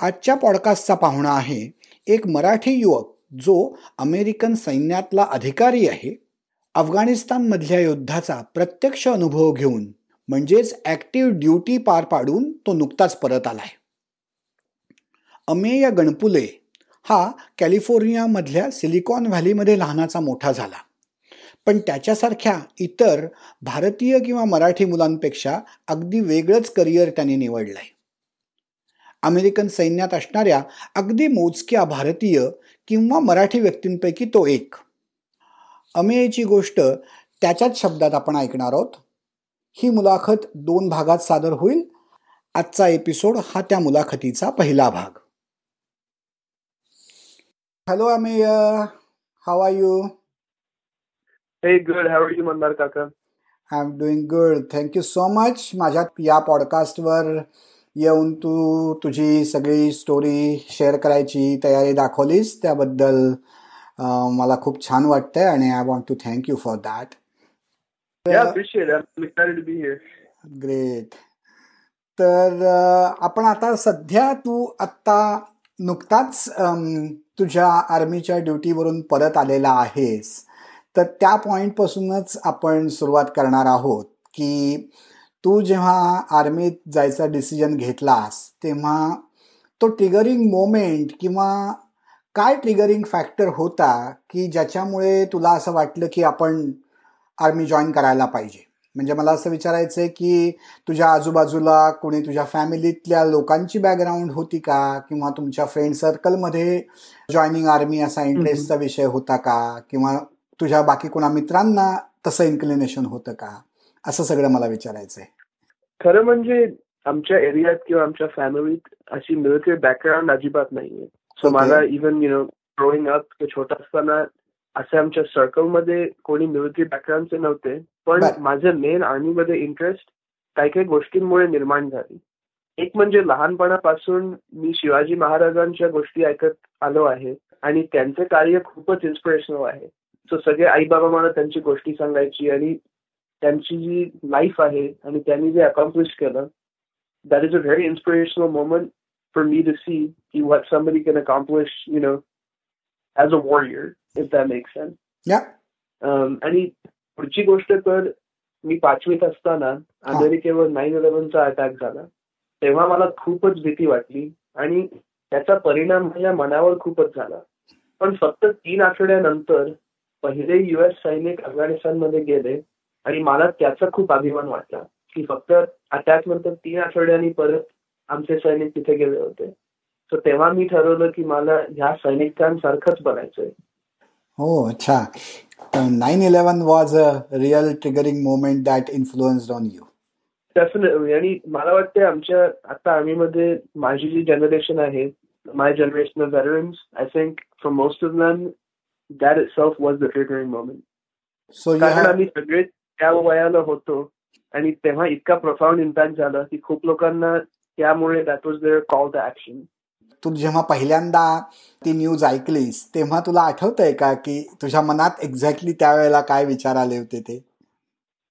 आजच्या पॉडकास्टचा पाहुणा आहे एक मराठी युवक जो अमेरिकन सैन्यातला अधिकारी आहे. अफगाणिस्तानमधल्या युद्धाचा प्रत्यक्ष अनुभव घेऊन म्हणजेच ॲक्टिव्ह ड्युटी पार पाडून तो नुकताच परत आला आहे अमेय गणपुले हा कॅलिफोर्नियामधल्या सिलिकॉन व्हॅलीमध्ये लहानाचा मोठा झाला. पण त्याच्यासारख्या इतर भारतीय किंवा मराठी मुलांपेक्षा अगदी वेगळंच करिअर त्याने निवडलं आहे अमेरिकन सैन्यात असणाऱ्या अगदी मोजक्या भारतीय किंवा मराठी व्यक्तींपैकी तो एक. अमेयची गोष्ट त्याच्याच शब्दात आपण ऐकणार आहोत. ही मुलाखत दोन भागात सादर होईल. आजचा एपिसोड हा त्या मुलाखतीचा पहिला भाग. Hello Amey. How are you. How are you, Mandar Kaka? I am doing good thank you so much माझ्या या पॉडकास्टवर येऊन तू तुझी सगळी स्टोरी शेअर करायची तयारी दाखवलीस त्याबद्दल मला खूप छान वाटतंय आणि I want to thank you for that. Great तर आपण आता सध्या तू आत्ता नुकताच तुझ्या आर्मीच्या ड्युटीवरून परत आलेला आहेस. तर त्या पॉईंटपासूनच आपण सुरुवात करणार आहोत की तू जेव्हा आर्मीत जायचा डिसिजन घेतलास तेव्हा तो ट्रिगरिंग मोमेंट किंवा काय ट्रिगरिंग फॅक्टर होता की ज्याच्यामुळे तुला असं वाटलं की आपण आर्मी जॉईन करायला पाहिजे? म्हणजे मला असं विचारायचं आहे की तुझ्या आजूबाजूला कोणी तुझ्या फॅमिलीतल्या लोकांची बॅकग्राऊंड होती का? किंवा तुमच्या फ्रेंड सर्कलमध्ये जॉईनिंग आर्मी असा इंटरेस्टचा विषय होता का? किंवा तुझ्या बाकी कोणा मित्रांना तसं इन्क्लिनेशन होतं का? असं सगळं मला विचारायचं आहे खरं म्हणजे आमच्या एरियात किंवा आमच्या फॅमिलीत अशी मिलिटरी बॅकग्राऊंड अजिबात नाहीये सो. मला even you know growing up छोटा असताना असे आमच्या सर्कलमध्ये कोणी मिलिटरी बॅकग्राऊंडचे नव्हते पण. माझं मेन आर्मीमध्ये इंटरेस्ट काही काही गोष्टींमुळे निर्माण झाली एक म्हणजे लहानपणापासून मी शिवाजी महाराजांच्या गोष्टी ऐकत आलो आहे आणि त्यांचे कार्य खूपच इन्स्पिरेशनल आहे सो सगळे आई बाबा मला त्यांची गोष्टी सांगायची आणि त्यांची जी लाईफ आहे आणि त्यांनी जे अकॉम्प्लिश केलं that is a very inspirational moment for me to see की what somebody can accomplish, you know, as a warrior, if that makes sense. या Um, आणि पुढची गोष्ट तर मी पाचवीत असताना अमेरिकेवर नाईन इलेव्हनचा अटॅक झाला. तेव्हा मला खूपच भीती वाटली आणि त्याचा परिणाम माझ्या मनावर खूपच झाला. पण फक्त तीन आठवड्यानंतर पहिले युएस सैनिक अफगाणिस्तानमध्ये गेले. आणि मला त्याचा खूप अभिमान वाटला की फक्त अटॅक नंतर तीन आठवड्यांनी परत आमचे सैनिक तिथे गेले होते. सो तेव्हा मी ठरवलं की मला ह्या सैनिकांसारखंच बनायचंय. हो अच्छा. Nine eleven was a real triggering moment that influenced on you definitely आणि मला वाटते आमच्या आता आर्मीमध्ये माझी जी जनरेशन आहे my generation of veterans I think for most of that itself was the triggering moment so कारण आम्ही सगळे त्या वयाला होतो. आणि तेव्हा इतका प्रफाउंड इम्पॅक्ट झाला की खूप लोकांना त्यामुळे that was their call the action तू जेव्हा पहिल्यांदा ती न्यूज ऐकलीस तेव्हा तुला आठवतंय का की तुझ्या मनात एक्झॅक्टली त्यावेळेला काय विचार आले होते ते?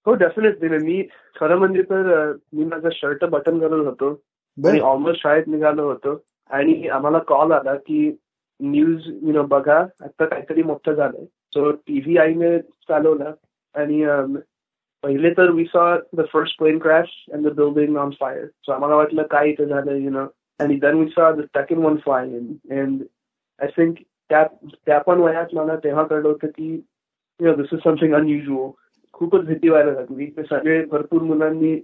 हो डेफिनेटली मी खरं म्हणजे तर मी माझं शर्ट बटन करत होतो. आणि ऑलमोस्ट शाळेत निघालो होतो. आणि आम्हाला कॉल आला की न्यूज यु नो बघा. आता काहीतरी मोठं झालंय. सो टीव्ही आईने चालवला. आणि अम, पहिले तर we saw the first plane crash and the building on fire so आम्हाला वाटलं काय इथं झालं यु नो आणि then we saw the second one fly and I think त्या त्या पण वयात मला तेव्हा कळलं होतं की you know this is something unusual खूपच भीती व्हायला लागली ते सगळे भरपूर मुलांनी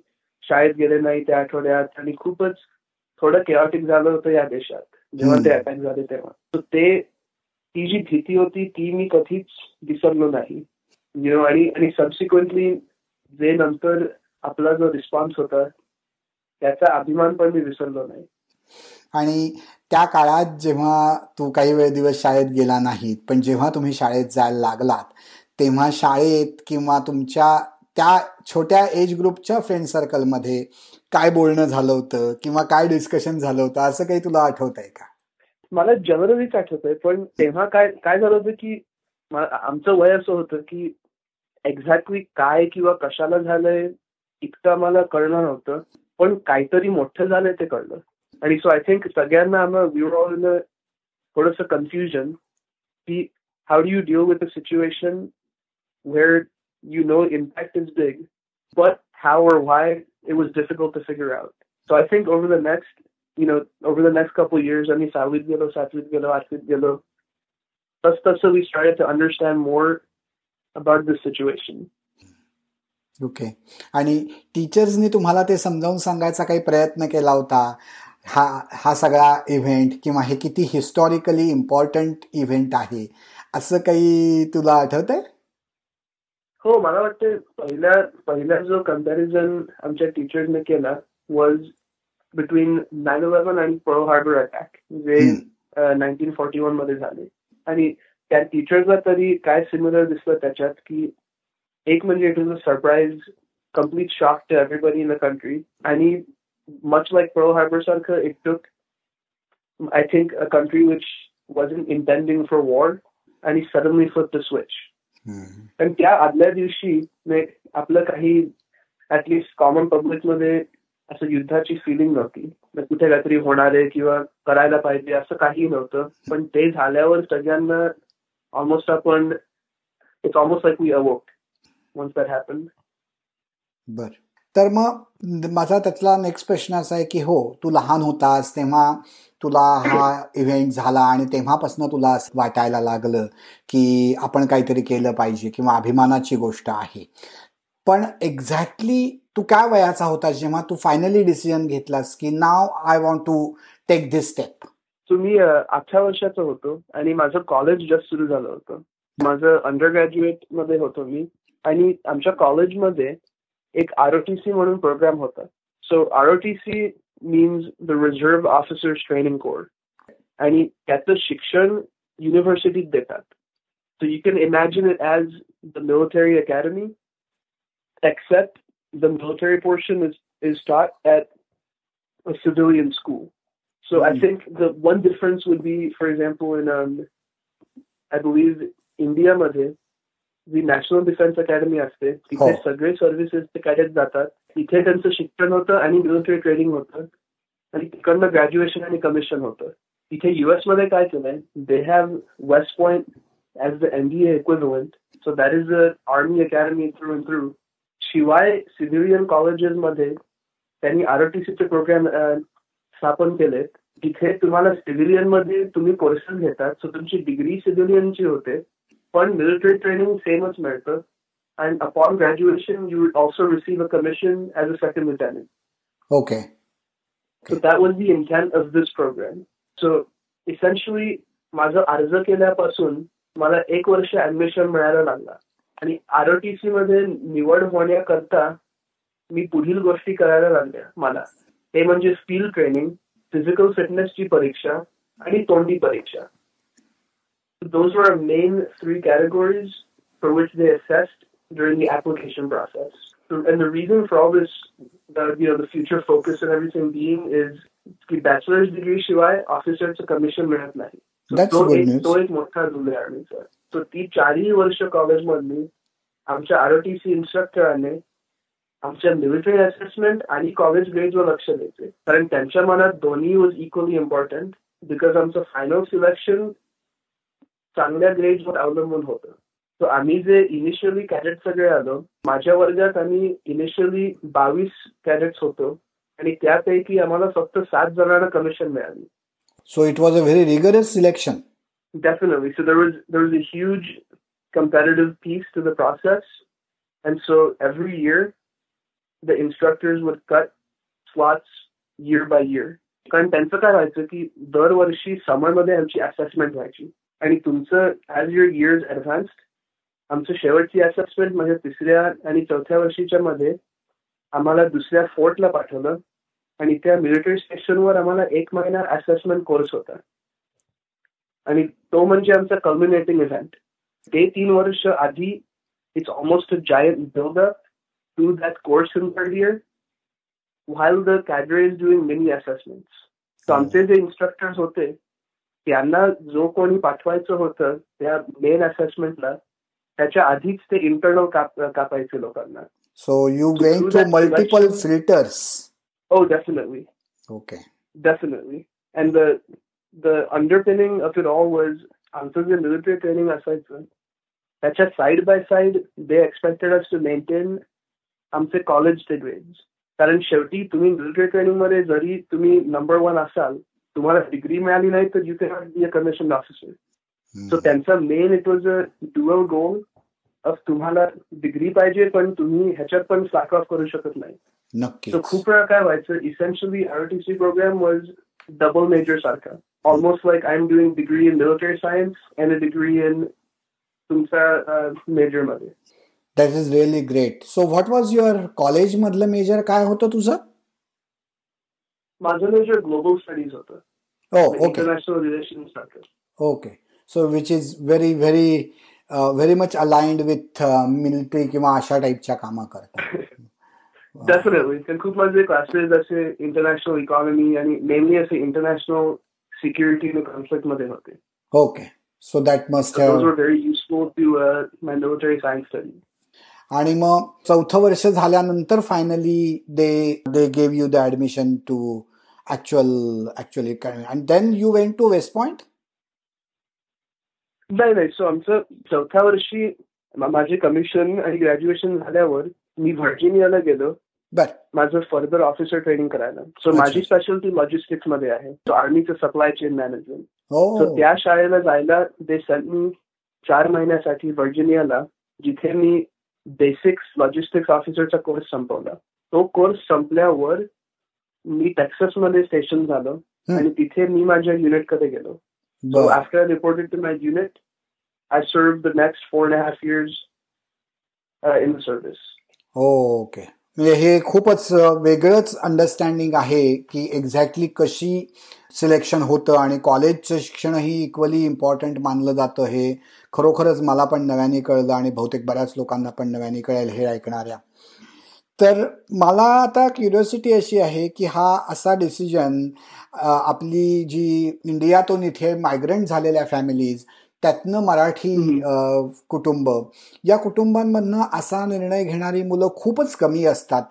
शाळेत गेले नाही त्या आठवड्यात आणि खूपच थोडं केऑटिक झालं होतं या देशात जेव्हा हम्म. ते अटॅक झाले तेव्हा तर ते ती जी भीती होती ती मी कधीच विसरलो नाही यु नो आणि आणि सबसिक्वेंटली जे नंतर आपला जो रिस्पॉन्स होता त्याचा अभिमान पण मी विसरलो नाही. आणि त्या काळात जेव्हा तू काही वेळ दिवस शाळेत गेला नाहीत पण जेव्हा तुम्ही शाळेत जायला लागलात तेव्हा शाळेत किंवा तुमच्या त्या छोट्या एज ग्रुपच्या फ्रेंड सर्कलमध्ये काय बोलणं झालं होतं किंवा काय डिस्कशन झालं होतं? असं काही तुला आठवत आहे का? मला जनरलीच आठवत आहे पण तेव्हा काय काय झालं होतं की आमचं वय असं होतं की एक्झॅक्टली काय किंवा कशाला झालंय इतकं आम्हाला कळलं नव्हतं पण काहीतरी मोठं झालंय ते कळलं आणि सो आय थिंक सगळ्यांना आम्हाला थोडस कन्फ्युजन की how do you deal with a situation where you know impact is big, but how or why it was difficult to figure out. So I think over the next, you know, over the next couple of years, I mean, Savid Gilo, Satvid Gilo, Atvid Gilo, so we started to understand more about the situation. Okay आणि टीचर्सनी तुम्हाला ते समजावून सांगायचा काही प्रयत्न केला होता? हा हा सगळा इव्हेंट किंवा हे किती हिस्टॉरिकली इम्पॉर्टंट इव्हेंट आहे? असं काही तुला आठवत आहे हो मला वाटतं पहिल्या पहिला जो कंपॅरिझन आमच्या टीचर्सने केला वॉज बिटवीन नाईन इलेव्हन आणि पर्ल हार्बर अटॅक जे नाईन्टीन फॉर्टी वनमध्ये झाले. आणि त्या टीचर्सला तरी काय सिमिलर दिसलं त्याच्यात की एक म्हणजे it was a surprise complete shock to everybody in the country आणि मच लाईक पर्ल हार्बर सारखं it took I think a country which was in intending for war आणि सडनली फॉर द स्विच पण त्या आदल्या दिवशी आपलं काही at least common पब्लिकमध्ये असं युद्धाची फिलिंग नव्हती. कुठे काहीतरी होणार आहे किंवा करायला पाहिजे असं काही नव्हतं. पण ते झाल्यावर सगळ्यांना ऑलमोस्ट आपण it's almost like we awoke once that happen बर. तर मग माझा त्यातला नेक्स्ट प्रश्न असा आहे की हो तू लहान होतास तेव्हा तुला हा इव्हेंट झाला आणि तेव्हापासून तुला वाटायला लागलं की आपण काहीतरी केलं पाहिजे किंवा अभिमानाची गोष्ट आहे. पण एक्झॅक्टली तू काय वयाचा होता जेव्हा तू फायनली डिसिजन घेतलास की नाव I want to take this step तुम्ही अठरा वर्षाचं होतो आणि माझं कॉलेज जस्ट सुरू झालं होतं माझं अंडर ग्रॅज्युएटमध्ये होतो मी आणि आमच्या कॉलेजमध्ये एक आरओटीसी म्हणून प्रोग्राम होता so ROTC means the Reserve Officers Training Corps. आणि त्याचं शिक्षण युनिव्हर्सिटीत देतात So you can imagine it as the military academy, except the military portion is, is taught at a civilian school. So mm-hmm. I hmm. think the one difference would be, for example, in um, I believe India मध्ये जी national defence academy असते तिथे सगळे services cadet जातात. तिथे त्यांचं शिक्षण होतं आणि मिलिटरी ट्रेनिंग होतं. आणि तिकडनं ग्रॅज्युएशन आणि कमिशन होतं. तिथे युएसमध्ये काय केलंय they have West Point as the NDA equivalent so that is the army academy through and through शिवाय सिव्हिलियन कॉलेजेसमध्ये त्यांनी आरओटीसीचे प्रोग्राम स्थापन केले तिथे तुम्हाला सिव्हिलियनमध्ये तुम्ही कोर्सेस घेतात सो तुमची डिग्री सिव्हिलियनची होते पण मिलिटरी ट्रेनिंग सेमच मिळतं and upon graduation, you would also receive a commission as a second lieutenant. Okay. So that was the intent of this program. So essentially, माझं अर्ज केल्यापासून मला एक वर्ष ऍडमिशन मिळायला लागला आणि आरओटीसी मध्ये निवड होण्याकरता मी पुढील गोष्टी करायला लागल्या मला ते म्हणजे स्किल ट्रेनिंग फिजिकल फिटनेसची परीक्षा आणि तोंडी परीक्षा those were our main three categories for which they assessed during the application process. And the reason for all this, the, you know, the future focus and everything being is the bachelor's degree शिवाय ऑफिसरचं commission मिळत नाही तो एक तो एक मोठा rule आहे आर्मीचा सो ती चारही वर्ष कॉलेजमधली आमच्या आरओटीसी इन्स्ट्रक्टरांनी आमच्या मिलिटरी असेसमेंट आणि कॉलेज ग्रेडवर लक्ष द्यायचे कारण त्यांच्या मनात दोन्ही वॉज इक्वली इम्पॉर्टंट बिकॉज आमचं फायनल सिलेक्शन चांगल्या ग्रेड्सवर अवलंबून होतं. सो आम्ही जे इनिशियली कॅडेट सगळे आलो माझ्या वर्गात आम्ही इनिशियली बावीस कॅडेट्स होतो आणि त्यापैकी आम्हाला फक्त सात जणांना कमिशन मिळाली. So it was a very rigorous selection. So there was there was a huge competitive piece to the process, and so every year the instructors would cut slots year by year. कारण त्यांचं काय व्हायचं की दरवर्षी समरमध्ये आमची assessment व्हायची. आणि तुमचं ॲज युअर इयर्स ऍडव्हान्स्ड आमचं शेवटची असेसमेंट म्हणजे तिसऱ्या आणि चौथ्या वर्षीच्या मध्ये आम्हाला दुसऱ्या फोर्टला पाठवलं. आणि त्या मिलिटरी स्टेशनवर आम्हाला एक महिना असेसमेंट कोर्स होता. आणि तो म्हणजे आमचा कम्युनेटिंग इव्हेंट ते तीन वर्ष आधी it's almost a giant buildup up to that course in third year while the cadre is doing many assessments. So आमचे जे इन्स्ट्रक्टर्स होते त्यांना जो कोणी पाठवायचं होतं त्या मेन असेसमेंटला त्याच्या आधीच ते इंटरनल कापायचे लोकांना so you went to multiple filters Oh, definitely. Okay. Definitely. And the the underpinning of it all was आमचं जे मिलिटरी ट्रेनिंग असायचं त्याच्या side by side they expected us to maintain आमचे कॉलेजचे ग्रेड्स कारण शेवटी तुम्ही मिलिटरी ट्रेनिंगमध्ये जरी तुम्ही नंबर वन असाल तुम्हाला डिग्री मिळाली नाही तर you can not be a commission officer so त्यांचा main it was a dual goal of तुम्हाला डिग्री पाहिजे पण तुम्ही ह्याच्यात पण स्लॅक ऑफ करू शकत नाही. सो खूप वेळा काय व्हायचं essentially RTC programme was double major सारखा. Almost like I am doing degree in military science and a degree in तुमच्या मेजरमध्ये. That is really great so what was your college मधलं मेजर काय होतं तुझं? माझं मेजर ग्लोबल स्टडीज होतं. हो okay international relation okay so which is very very very much aligned with military किंवा अशा टाईपच्या कामा करता डेफिनेटली खूप माझे क्लासेस असे इंटरनॅशनल इकॉनॉमी आणि मेनली असे इंटरनॅशनल सिक्युरिटी कॉन्फ्लिक्टमध्ये होते. Okay so that must Those were very useful to uh, my military science study. आणि मग चौथं वर्ष झाल्यानंतर finally they they gave you the admission to actual actually and then you went to West Point नाही नाही. So आमचं चौथ्या वर्षी माझे कमिशन आणि ग्रॅज्युएशन झाल्यावर मी व्हर्जिनियाला गेलो. बर. माझं फर्दर ऑफिसर ट्रेनिंग करायला. सो. माझी स्पेशालिटी लॉजिस्टिक्समध्ये आहे. सो आर्मीचं सप्लाय चेन मॅनेजमेंट हो. सो त्या शाळेला जायला दे सेंट मी चार महिन्यासाठी व्हर्जिनियाला जिथे मी बेसिक्स लॉजिस्टिक्स ऑफिसरचा कोर्स संपवला. तो कोर्स संपल्यावर मी टेक्ससमध्ये स्टेशन झालो आणि तिथे मी माझ्या युनिटकडे गेलो after I reported to my unit I served the next four and half years in service okay म्हणजे हे खूपच वेगळंच अंडरस्टँडिंग आहे की एक्झॅक्टली कशी सिलेक्शन होतं आणि कॉलेजचं शिक्षणही इक्वली इम्पॉर्टंट मानलं जातं हे. खरोखरच मला पण नव्याने कळलं आणि बहुतेक बऱ्याच लोकांना पण नव्याने कळेल हे ऐकणाऱ्या. तर मला आता क्युरिओसिटी अशी आहे की हा असा डिसिजन आपली जी इंडियातून इथे मायग्रंट झालेल्या फॅमिलीज त्यातनं मराठी कुटुंब. या कुटुंबांमधनं असा निर्णय घेणारी मुलं खूपच कमी असतात.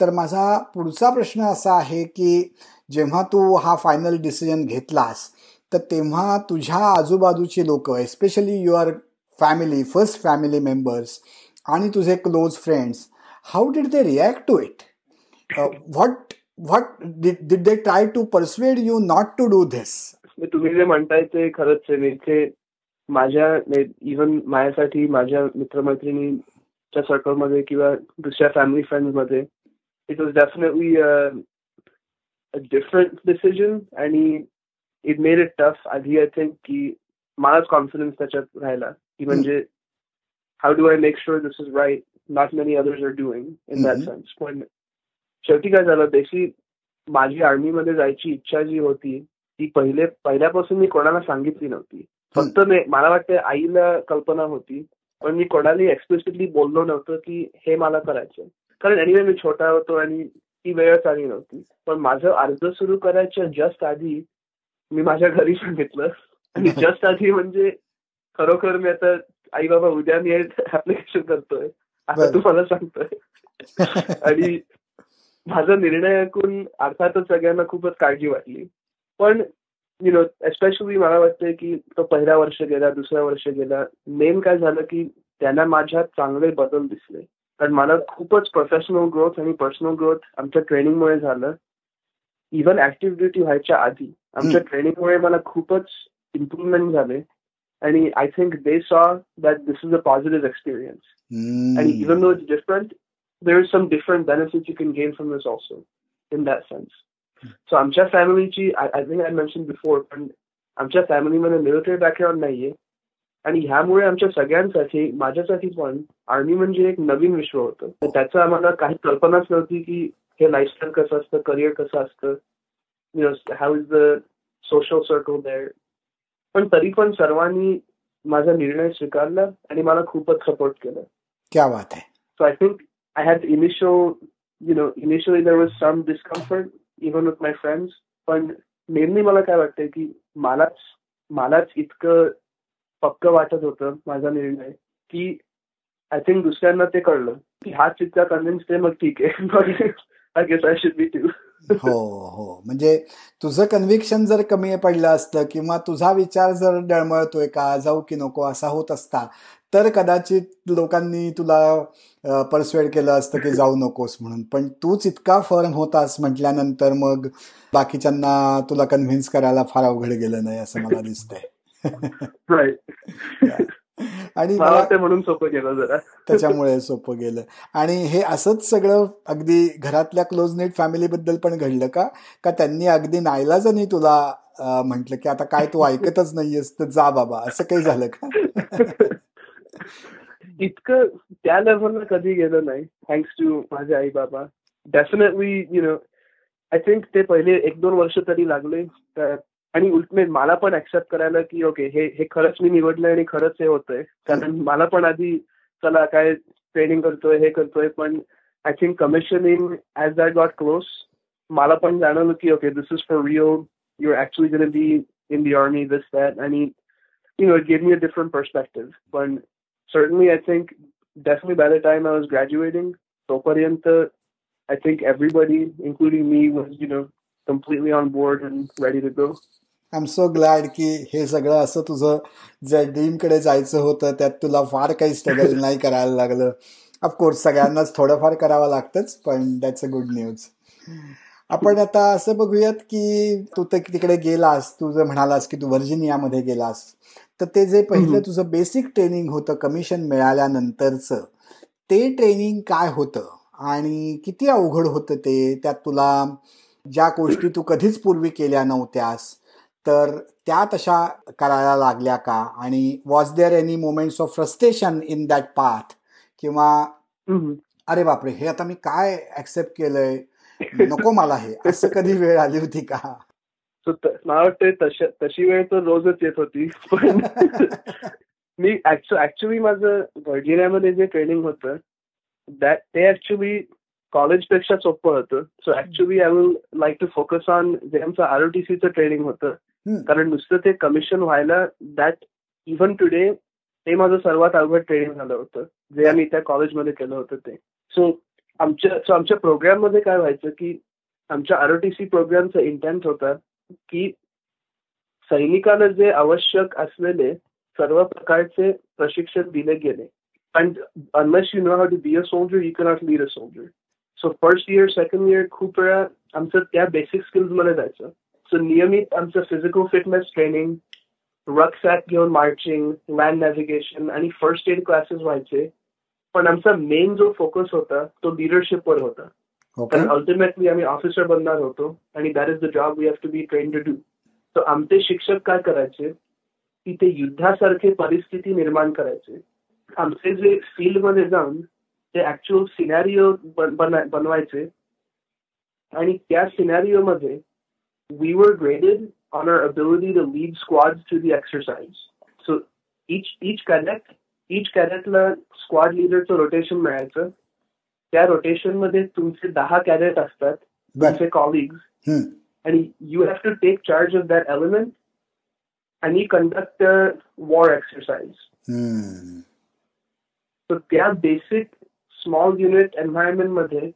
तर माझा पुढचा प्रश्न असा आहे की जेव्हा तू हा फायनल डिसिजन घेतलास तर तेव्हा तुझ्या आजूबाजूची लोक especially your family first family members आणि तुझे close friends how did they react to it what what did they try to persuade you not to do this तुम्ही जे म्हणताय ते खरंच मी इथे माझ्या इव्हन माझ्यासाठी माझ्या मित्रमैत्रिणीच्या सर्कलमध्ये किंवा दुसऱ्या family फ्रेंडमध्ये it was definitely a different decision आणि इट मेड इट टफ आधी आय थिंक की मलाच कॉन्फिडन्स त्याच्यात राहिला की म्हणजे how do I make sure this is right not many others are doing in that. Sense पण शेवटी काय झालं बेसिक माझी आर्मीमध्ये जायची इच्छा जी होती ती पहिले पहिल्यापासून मी कोणाला सांगितली नव्हती. फक्त मला वाटतं आईला कल्पना होती पण मी कोणालाही एक्सप्लिसिटली बोललो नव्हतं की हे मला करायचं कारण एनिवे मी छोटा होतो आणि ती वेळच आली नव्हती. पण माझं अर्ज सुरू करायच्या जस्ट आधी मी माझ्या घरी सांगितलं. आणि जस्ट आधी म्हणजे खरोखर मी आता आई बाबा उद्या मी ऍप्लिकेशन करतोय. आता बरं. तू मला सांगतोय. आणि माझा निर्णय ऐकून अर्थातच सगळ्यांना खूपच काळजी वाटली. पण यु नो एस्पेशली मला वाटतंय की तो पहिला वर्ष गेला दुसरा वर्ष गेला मेन काय झालं की त्यांना माझ्यात चांगले बदल दिसले. कारण मला खूपच प्रोफेशनल ग्रोथ आणि पर्सनल ग्रोथ आमच्या ट्रेनिंगमुळे झालं. इव्हन ऍक्टिव्ह ड्युटी व्हायच्या आधी आमच्या ट्रेनिंगमुळे मला खूपच इम्प्रुव्हमेंट झाले. आणि I think they saw that this is a positive experience And even though it's different, there is some different benefits you can gain from this also, in that sense. So आमच्या फॅमिलीची I think I mention before पण आमच्या फॅमिलीमध्ये military background नाहीये आणि ह्यामुळे आमच्या सगळ्यांसाठी माझ्यासाठी पण आर्मी म्हणजे एक नवीन विश्व होतं. त्याचं आम्हाला काही कल्पनाच नव्हती की हे लाईफस्टाईल कसं असतं करिअर कसं असतं how is the social circle there पण तरी पण सर्वांनी माझा निर्णय स्वीकारला आणि मला खूपच सपोर्ट केलं. क्या बात आहे so I think I had initial you know initially there was some discomfort even with my friends पण मेनली मला काय वाटतंय की मलाच मलाच इतकं पक्क वाटत होतं माझा निर्णय की आय थिंक दुसऱ्यांना ते कळलं. की हा चित्र कन्व्हिन्स ते मग ठीक आहे. I guess I should be too हो हो. म्हणजे तुझं कन्व्हिक्शन जर कमी पडलं असतं किंवा तुझा विचार जर डळमळतोय का जाऊ की नको असा होत असता तर कदाचित लोकांनी तुला परस्वेड केलं असतं की जाऊ नकोस म्हणून. पण तूच इतका फर्म होतास म्हटल्यानंतर मग बाकीच्यांना तुला कन्व्हिन्स करायला फार अवघड गेलं नाही असं मला दिसतंय. आणि म्हणून सोपं गेलं जरा. त्याच्यामुळे सोपं गेलं. आणि हे असंच सगळं अगदी घरातल्या क्लोज नेट फॅमिली बद्दल पण घडलं का? का त्यांनी अगदी नाईलाजानी तुला म्हंटल की आता काय तू ऐकतच नाहीयेस तर जा बाबा असं काही झालं का? इतकं त्या लेव्हलला कधी गेलं नाही थँक्स टू माझे आई बाबा definitely you know I think ते पहिले एक दोन वर्ष तरी लागले आणि उलट मला पण ऍक्सेप्ट करायला की ओके हे हे खरंच मी निवडलंय आणि खरंच हे होतंय. कारण मला पण आधी चला काय ट्रेनिंग करतोय हे करतोय पण I think commissioning as that got close मला पण जाणवलं की okay this is for real you are actually gonna be in the army this that आणि you know it gave me a different perspective पण certainly I think definitely by the time I was graduating, तोपर्यंत I think everybody, including me, was you know completely on board and ready to go. I am so glad की हे सगळं असं तुझं ज्या ड्रीमकडे जायचं होतं त्यात तुला फार काही स्ट्रगल नाही करायला लागलं. ऑफकोर्स सगळ्यांनाच थोडंफार करावं लागतंच पण दॅट्स अ गुड न्यूज आपण आता असं बघूयात की तू तिकडे गेलास तू जर म्हणालास की तू व्हर्जिनियामध्ये गेलास तर ते जे पहिलं तुझं बेसिक ट्रेनिंग होतं कमिशन मिळाल्यानंतरचं ते ट्रेनिंग काय होतं? आणि किती अवघड होतं ते? त्यात तुला ज्या गोष्टी तू कधीच पूर्वी केल्या नव्हत्यास तर त्या तशा करायला लागल्या का? आणि was there any moments of frustration in that path किंवा अरे बापरे हे आता मी काय ऍक्सेप्ट केलंय? नको मला हे. असं कधी वेळ आली होती का? मला वाटतं तशी वेळ तर रोजच येत होती. पण मी ऍक्च्युली माझं व्हर्जिनियामध्ये जे ट्रेनिंग होतं दॅट ते ऍक्च्युली कॉलेजपेक्षा सोपं होतं. So actually I will like to focus on जे आमचं आरओटीसीचं ट्रेनिंग होतं. कारण नुसतं ते कमिशन व्हायला दॅट इव्हन टुडे ते माझं सर्वात अवघड ट्रेनिंग झालं होतं. जे आम्ही त्या कॉलेजमध्ये केलं होतं ते. सो आमच्या सो आमच्या प्रोग्राममध्ये काय व्हायचं की आमच्या आरओटीसी प्रोग्रामचं इंटेंट होतं की सैनिकाला जे आवश्यक असलेले सर्व प्रकारचे प्रशिक्षण दिले गेले. And unless you know how to be a soldier you cannot lead a soldier so first year second year खूप वेळा आमचं त्या बेसिक स्किल्समध्ये जायचं. सो नियमित आमचं फिजिकल फिटनेस ट्रेनिंग रक्सॅक घेऊन मार्चिंग लँड नॅव्हिगेशन आणि फर्स्ट एड क्लासेस व्हायचे. पण आमचा मेन जो फोकस होता तो लिडरशिपवर होता. कारण अल्टिमेटली आम्ही ऑफिसर बनणार होतो आणि that is the job we have to be train to do तर आमचे शिक्षक काय करायचे? की ते युद्धासारखे परिस्थिती निर्माण करायचे. आमचे जे फील्डमध्ये जाऊन ते ऍक्च्युअल सिनॅरिओ बनवायचे. आणि त्या सिनॅरिओमध्ये we were graded on our ability to lead squad to the exercise so each each cadet each कॅडेटला squad लिडरचं रोटेशन मिळायचं. त्या रोटेशनमध्ये तुमचे दहा कॅडेट असतात तुमचे कॉलिग्स आणि you have to take charge of that element आणि कंडक्ट वॉर एक्सरसाइज तर त्या बेसिक स्मॉल युनिट एन्व्हायरमेंटमध्ये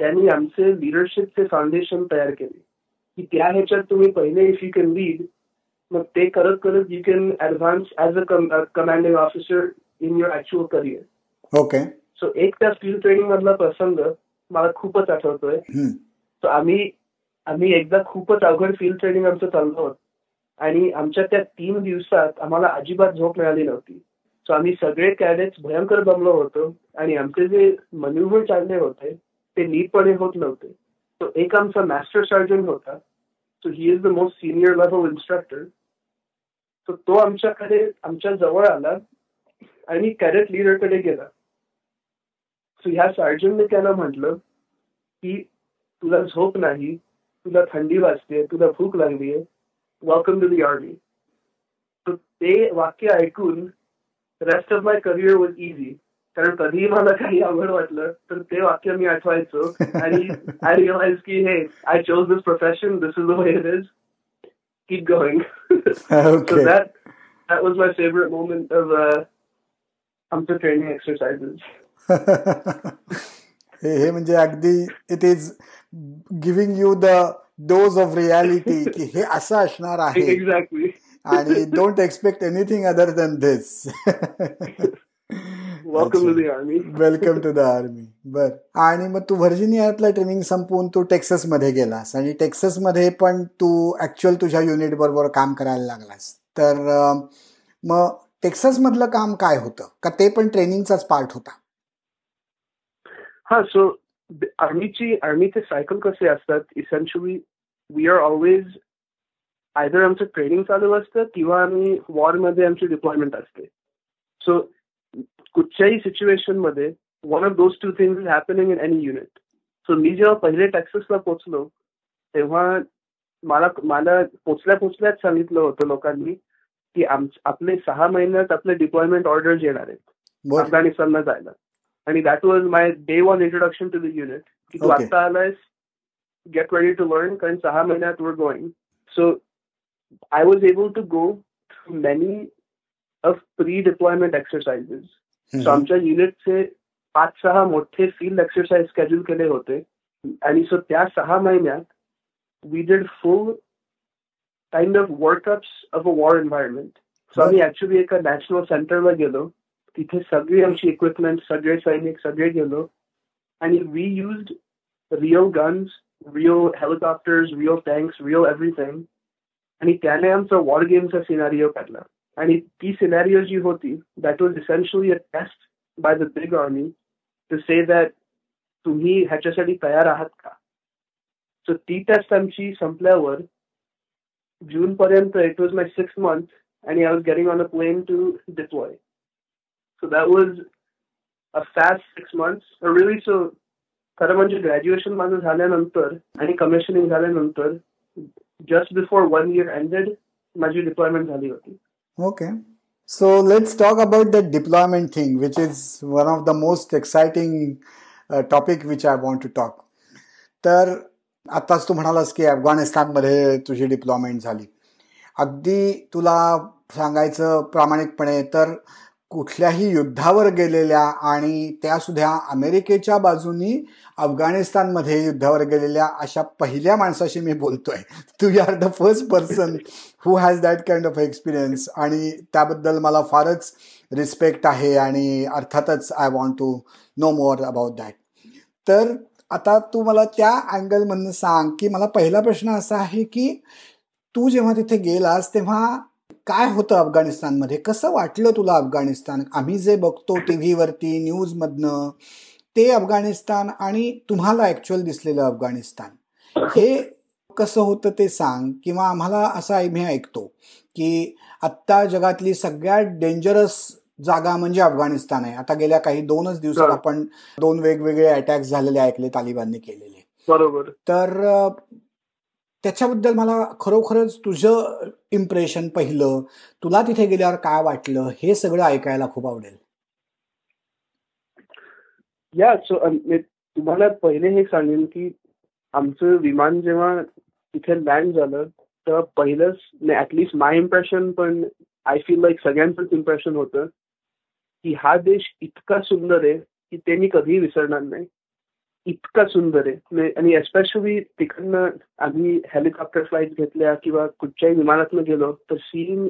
त्यांनी आमचे लिडरशिपचे फाउंडेशन तयार केले. की त्या ह्याच्यात तुम्ही पहिले इफ यू कॅन लीड मग ते करत करत you can advance as a commanding officer in your actual career okay so एक त्या स्किल ट्रेनिंग मधला प्रसंग मला खूपच आठवतोय. सो आम्ही आम्ही एकदा खूपच अवघड फील्ड ट्रेनिंग आमचं चाललो होत. आणि आमच्या त्या तीन दिवसात आम्हाला अजिबात झोप मिळाली नव्हती. सो आम्ही सगळे कॅडेट्स भयंकर दमलो होतो आणि आमचे जे मन्युव्हर चालले होते ते नीटपणे होत नव्हते. सो एक आमचा मास्टर सर्जन होता. So he is the most senior level instructor so तो आमच्याकडे आमच्या जवळ आला आणि कॅडेट लिडरकडे गेला. सो ह्या सर्जनने त्याला म्हटलं की तुला झोप नाही तुला थंडी वाजते तुला भूक लागलीये. वेलकम टू दी आर्मी ते वाक्य ऐकून rest of my career was easy कारण कधीही मला काही आवड वाटलं तर ते वाक्य मी आठवायचो. आणि आय रिअलाइज की हे I chose this profession this is the way it is keep going so that that was my favourite moment of आमचं ट्रेनिंग एक्सरसाइजेस हे म्हणजे अगदी it is giving you the dose of reality की हे असं असणार आहे. एक्झॅक्टली आणि don't expect anything other than this welcome to the army welcome to the army बर. आणि मग तू व्हर्जिनियातलं ट्रेनिंग संपवून तू टेक्सासमध्ये गेलास. आणि टेक्सासमध्ये पण तू ऍक्च्युअल तुझ्या युनिट बरोबर काम करायला लागलास. तर मग टेक्सास मधलं काम काय होतं? का ते पण ट्रेनिंगचाच पार्ट होता? हा सो आर्मीची आर्मीचे सायकल कसे असतात? Essentially we are always either आमचं ट्रेनिंग चालू असतं किंवा आम्ही वॉरमध्ये आमची डिप्लॉयमेंट असते. सो कुठच्याही सिच्युएशनमध्ये one of those two things is happening in any unit so मी जेव्हा पहिले टेक्ससला पोचलो तेव्हा मला मला पोचल्या पोचल्याच सांगितलं होतं लोकांनी की आपले सहा महिन्यात आपले डिप्लॉयमेंट ऑर्डर येणार आहेत. अफगाणिस्तानला जायला. आणि that was my day one introduction to the unit की तू आता आलायस गेट रेडी टू लर्न कारण सहा महिन्यात were going so I was able to go through many of pre deployment exercises so आमच्या युनिटचे पाच सहा मोठे फील्ड एक्सरसाइज स्केड्यूल केले होते आणि सो त्या सहा महिन्यात we did full kind of workups of a war environment so आम्ही ऍक्च्युली एका नॅशनल सेंटरला गेलो तिथे सगळी आमची इक्विपमेंट सगळे सैनिक सगळे गेलो आणि we use real guns real helicopters real tanks real everything आणि त्याने आमचा वॉर गेमचा सिनारिओ काढला. आणि ती सिनारिओ जी होती that was essentially a test by the big army to say that तुम्ही ह्याच्यासाठी तयार आहात का? सो ती टेस्ट आमची संपल्यावर जून पर्यंत it was my six month and I was getting on a plane to deploy so that was a fast six months really so खरं म्हणजे ग्रॅज्युएशन माझं झाल्यानंतर आणि कमिशनिंग झाल्यानंतर just before one year ended माझी डिप्लॉयमेंट झाली होती. Okay so let's talk about the deployment thing which is one of the most exciting topic which I want to talk तर आत्ताच तू म्हणालास की अफगाणिस्तानमध्ये तुझी डिप्लॉयमेंट झाली. अगदी तुला सांगायचं प्रामाणिकपणे तर कुठल्याही युद्धावर गेलेल्या आणि त्या सुद्धा अमेरिकेच्या बाजूनी अफगाणिस्तानमध्ये युद्धावर गेलेल्या अशा पहिल्या माणसाशी मी बोलतोय. तू are the first person who has that kind of experience आणि त्याबद्दल मला फारच रिस्पेक्ट आहे आणि अर्थातच I want to know more about that तर आता तू मला त्या अँगलमधनं सांग की मला पहिला प्रश्न असा आहे की तू जेव्हा तिथे गेलास तेव्हा काय होतं अफगाणिस्तानमध्ये? कसं वाटलं तुला अफगाणिस्तान? आम्ही जे बघतो टी व्हीवरती न्यूजमधनं ते अफगाणिस्तान आणि तुम्हाला ऍक्च्युअल दिसलेलं अफगाणिस्तान. हे कसं होतं ते सांग किंवा आम्हाला असं आम्ही ऐकतो की आत्ता जगातली सगळ्यात डेंजरस जागा म्हणजे अफगाणिस्तान आहे. आता गेल्या काही दोनच दिवसात आपण दोन वेगवेगळे अटॅक झालेले ऐकले तालिबानने केलेले. बरोबर. तर त्याच्याबद्दल मला खरोखरच तुझं इम्प्रेशन पहिलं तुला तिथे गेल्यावर काय वाटलं हे सगळं ऐकायला खूप आवडेल. या सो तुम्हाला पहिले हे सांगेन की आमचं विमान जेव्हा तिथे लँड झालं तर पहिलंच ऍटलिस्ट माय इम्प्रेशन पण आय फील लाईक सगळ्यांचंच इम्प्रेशन होतं की हा देश इतका सुंदर आहे की ते मी कधीही विसरणार नाही. इतका सुंदर आहे. आणि एस्पेशली तिकडनं आम्ही हेलिकॉप्टर फ्लाईट घेतल्या किंवा कुठच्याही विमानातनं गेलो तर seen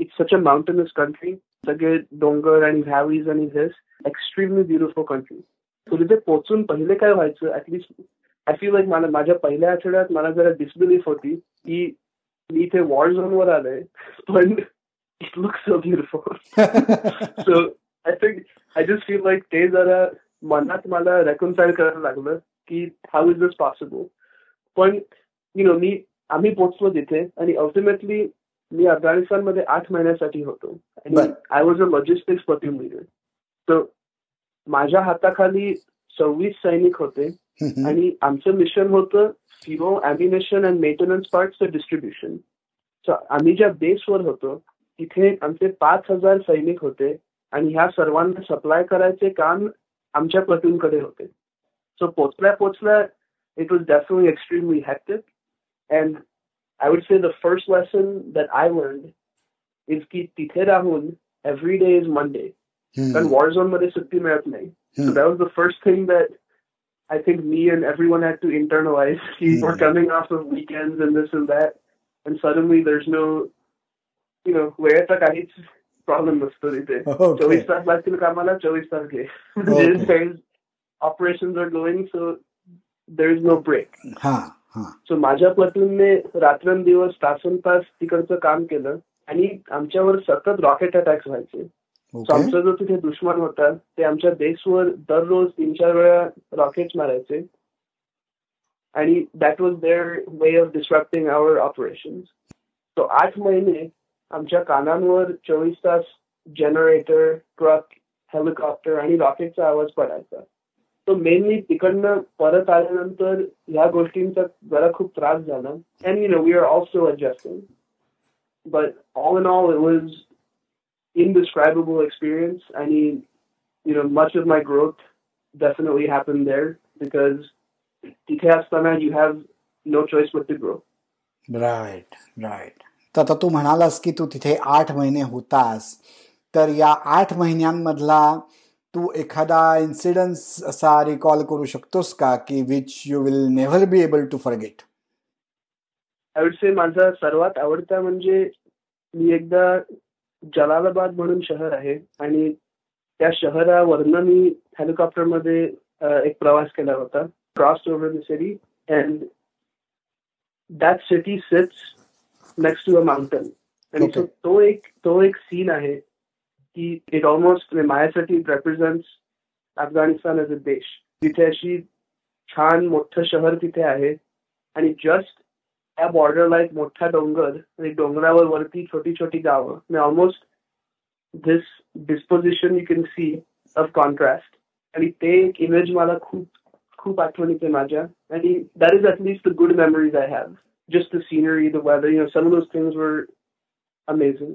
it's such a mountainous country सगळे डोंगर आणि व्हॅलीज आणि he's extremely beautiful country so तिथे पोचून पहिले काय व्हायचं ऍटलिस्ट आय फील लाईक मला माझ्या पहिल्या आठवड्यात मला जरा डिसबिलीफ होती की मी इथे वॉर झोनवर आलोय पण it look so beautiful so I think I just feel like ते जरा मनात मला रेकन्साईल करायला लागलं की हाऊ इज दिस पॉसिबल पण यु नो मी आम्ही पोचलो तिथे आणि अल्टिमेटली मी अफगाणिस्तानमध्ये आठ महिन्यासाठी होतो. आणि I was a logistics team leader तर माझ्या हाताखाली सव्वीस सैनिक होते आणि आमचं मिशन होतं फिरो अॅम्युनेशन अँड मेंटेनन्स पार्टचं डिस्ट्रीब्युशन आम्ही ज्या बेसवर होतो तिथे आमचे पाच हजार सैनिक होते आणि ह्या सर्वांना सप्लाय करायचे काम आमच्या प्लटूनकडे होते सो पोचल्या पोचल्या it was definitely extremely hectic and I would say the first lesson that I learn is की तिथे राहून एव्हरी डे इज मंडे कारण वॉर झोनमध्ये सुट्टी मिळत नाही. So that was the first thing that I think me and everyone had to internalize. We're coming off of weekends and this and that, and suddenly there's no, you know, वेळेचा काहीच problem नसतो तिथे. चोवीस तास लागतील कामाला चोवीस तास घे. Operation are going so there is no break so माझ्या प्लटूनने रात्रंदिवस तासन तास तिकडचं काम केलं आणि आमच्यावर सतत रॉकेट अटॅक्स व्हायचे. आमचा जो तिथे दुश्मन होता ते आमच्या बेसवर दररोज तीन चार वेळा रॉकेट मारायचे. आणि that was their way of distracting our operation so आठ महिने आमच्या कानांवर चोवीस तास जनरेटर ट्रक हेलिकॉप्टर आणि रॉकेटचा आवाज पडायचा तो मेनली तिकडनं परत आल्यानंतर ह्या गोष्टींचा जरा खूप त्रास झाला and you know we are also adjusting but all in all it was indescribable experience. I mean, you know, much of my growth definitely happened there because तिथे असताना you have no choice but to grow. Right, right. तर आता तू म्हणालास की तू तिथे आठ महिने होतास. तर या आठ महिन्यांमधला तू एखादा इन्सिडन्स असा रिकॉल करू शकतोस का? की which you will never be able to forget I would say माझा सर्वात आवडता म्हणजे मी एकदा जलालाबाद म्हणून शहर आहे आणि त्या शहरावरनं मी हेलिकॉप्टरमध्ये एक प्रवास केला होता. Cross over the city and that city sits next to a mountain आणि तो एक तो एक सीन आहे की इट ऑलमोस्ट माझ्यासाठी रेप्रेझेंट अफगाणिस्तान एज अ देश. तिथे अशी छान मोठं शहर तिथे आहे. आणि जस्ट त्या बॉर्डरला एक मोठा डोंगर आणि डोंगरावर वरती छोटी छोटी गावं. Almost this disposition you can see of contrast आणि ते एक इमेज मला खूप खूप आठवणीत आहे माझ्या. आणि that is at least the good memories I have just the scenery the weather you know some of those things were amazing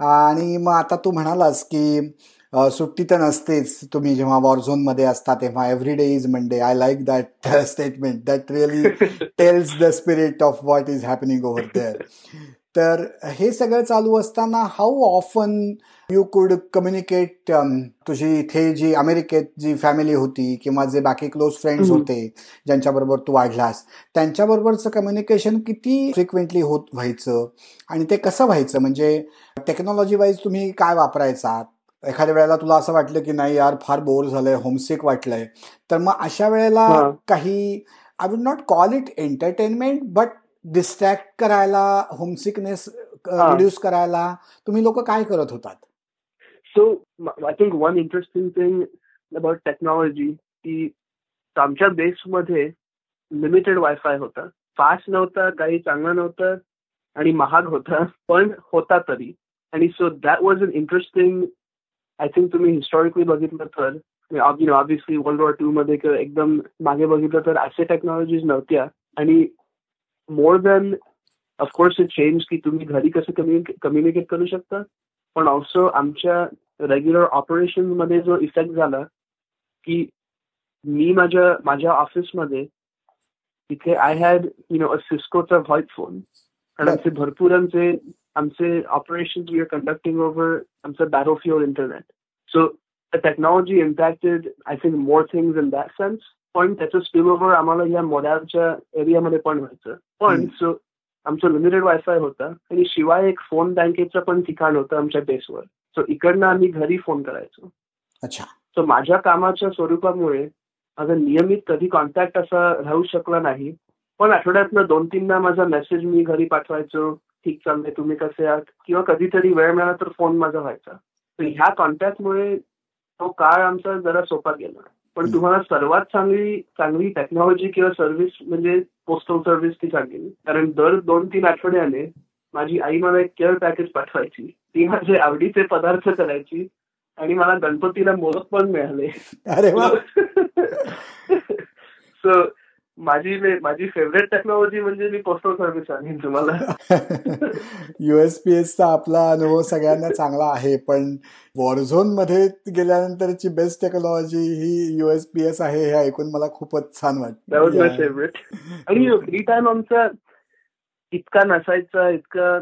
आणि मग आता तू म्हणालास की सुट्टी तर नसतेच. तुम्ही जेव्हा वॉर झोनमध्ये असता तेव्हा every day is Monday I like that statement that really tells the spirit of what is happening over there तर हे सगळं चालू असताना how often you could communicate तुझी इथे जी अमेरिकेत जी फॅमिली होती किंवा जे बाकी क्लोज फ्रेंड्स होते ज्यांच्याबरोबर तू वाढलास त्यांच्याबरोबरचं कम्युनिकेशन किती फ्रिक्वेंटली होत व्हायचं आणि ते कसं व्हायचं? म्हणजे टेक्नॉलॉजी वाईज तुम्ही काय वापरायचा? एखाद्या वेळेला तुला असं वाटलं की नाही यार फार बोर झालंय होमसिक वाटलंय. तर मग अशा वेळेला काही I would not call it entertainment but distract करायला होमसिकनेस रिड्यूस करायला तुम्ही लोक काय करत होतात? So I think one interesting thing about technology की आमच्या बेसमध्ये लिमिटेड वायफाय होता. फास्ट नव्हता काही चांगलं नव्हतं आणि महाग होता पण होता तरी. आणि so that was an interesting I think तुम्ही हिस्टॉरिकली बघितलं तर ऑब्विसली वर्ल्ड वॉर टू मध्ये एकदम मागे बघितलं तर असे टेक्नॉलॉजीज नव्हत्या. आणि more than of course it change की तुम्ही घरी कसं कम्युनिकेट करू शकता. पण ऑल्सो आमच्या रेग्युलर ऑपरेशनमध्ये जो इफेक्ट झाला की मी माझ्या माझ्या ऑफिसमध्ये तिथे I had you know a सिस्कोचा voice phone कारण आमचे भरपूर आमचे आमचे operation we are conducting over आमचं बॅरोफ्युअल internet so the technology impacted I think more things in that sense पण त्याचं स्पिल ओव्हर आम्हाला या मोडालच्या एरियामध्ये पण व्हायचं. पण सो आमचं लिमिटेड वायफाय होता आणि शिवाय एक फोन बँकेचं पण ठिकाण होतं आमच्या बेसवर सो इकडनं आम्ही घरी फोन करायचो. अच्छा. सो माझ्या कामाच्या स्वरूपामुळे माझा नियमित कधी कॉन्टॅक्ट असा राहू शकला नाही. पण आठवड्यातनं दोन तीनदा माझा मेसेज मी घरी पाठवायचो. ठीक चाललंय तुम्ही कसे आहात? किंवा कधीतरी वेळ मिळाला तर फोन माझा व्हायचा. तर ह्या कॉन्टॅक्टमुळे तो काळ आमचा जरा सोपा गेला. पण तुम्हाला सर्वात चांगली चांगली टेक्नॉलॉजी किंवा सर्व्हिस म्हणजे पोस्टल सर्व्हिस ती सांगेल कारण दर दोन तीन आठवड्याने माझी आई मला एक केअर पॅकेज पाठवायची. ती माझे आवडीचे पदार्थ करायची आणि मला गणपतीला मोदक पण मिळाले. अरे सो माझी माझी फेवरेट टेक्नॉलॉजी म्हणजे मी पोस्टल सर्व्हिस सांगेन तुम्हाला युएसपीएसचा आपला अनुभव सगळ्यांना चांगला आहे पण वॉरझोनमध्ये गेल्यानंतरची बेस्ट टेक्नॉलॉजी ही युएसपीएस आहे हे ऐकून मला खूपच छान वाटतं फेवरेट आणि फ्री टाइम आमचा इतका नसायचा इतका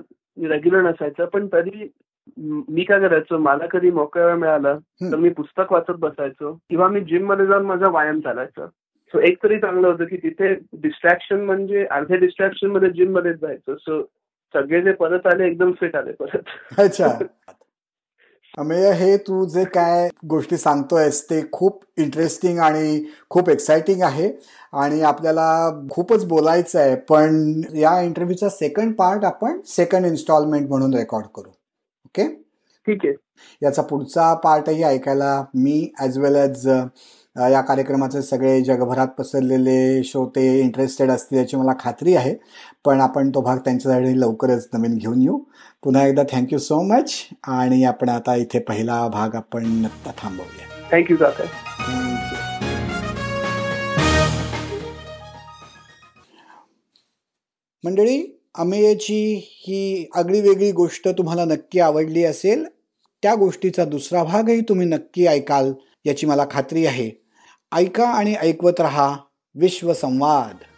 रेग्युलर नसायचा पण तरी मी काय करायचो मला कधी मोकळा वेळ मिळाला तर मी पुस्तक वाचत बसायचो. किंवा मी जिममध्ये जाऊन माझा व्यायाम चालायचा. सो एक तरी चांगलं होतं की तिथे डिस्ट्रॅक्शन म्हणजे अर्ध्या डिस्ट्रॅक्शनमध्ये जिम मध्येच जायचं. सो सगळे जे परत आले एकदम फिट आले परत. अच्छा. अमेय हे तू जे काय गोष्टी सांगतोयस ते खूप इंटरेस्टिंग आणि खूप एक्साइटिंग आहे. आणि आपल्याला खूपच बोलायचं आहे पण या इंटरव्ह्यूचा सेकंड पार्ट आपण सेकंड इन्स्टॉलमेंट म्हणून रेकॉर्ड करू. ओके ठीक आहे. याचा पुढचा पार्टही ऐकायला मी ॲज वेल एज या कार्यक्रमाचे सगळे जगभरात पसरलेले श्रोते इंटरेस्टेड असतील याची मला खात्री आहे. पण आपण तो भाग त्यांच्यासाठी लवकरच नवीन घेऊन येऊ. पुन्हा एकदा थँक्यू सो मच आणि आपण आता इथे पहिला भाग आपण थांबवूया. थँक्यू मंडळी अमेयची ही आगळी वेगळी गोष्ट तुम्हाला नक्की आवडली असेल त्या गोष्टीचा दुसरा भागही तुम्ही नक्की ऐकाल याची मला खात्री आहे. ऐका आणि ऐकवत रहा विश्वसंवाद.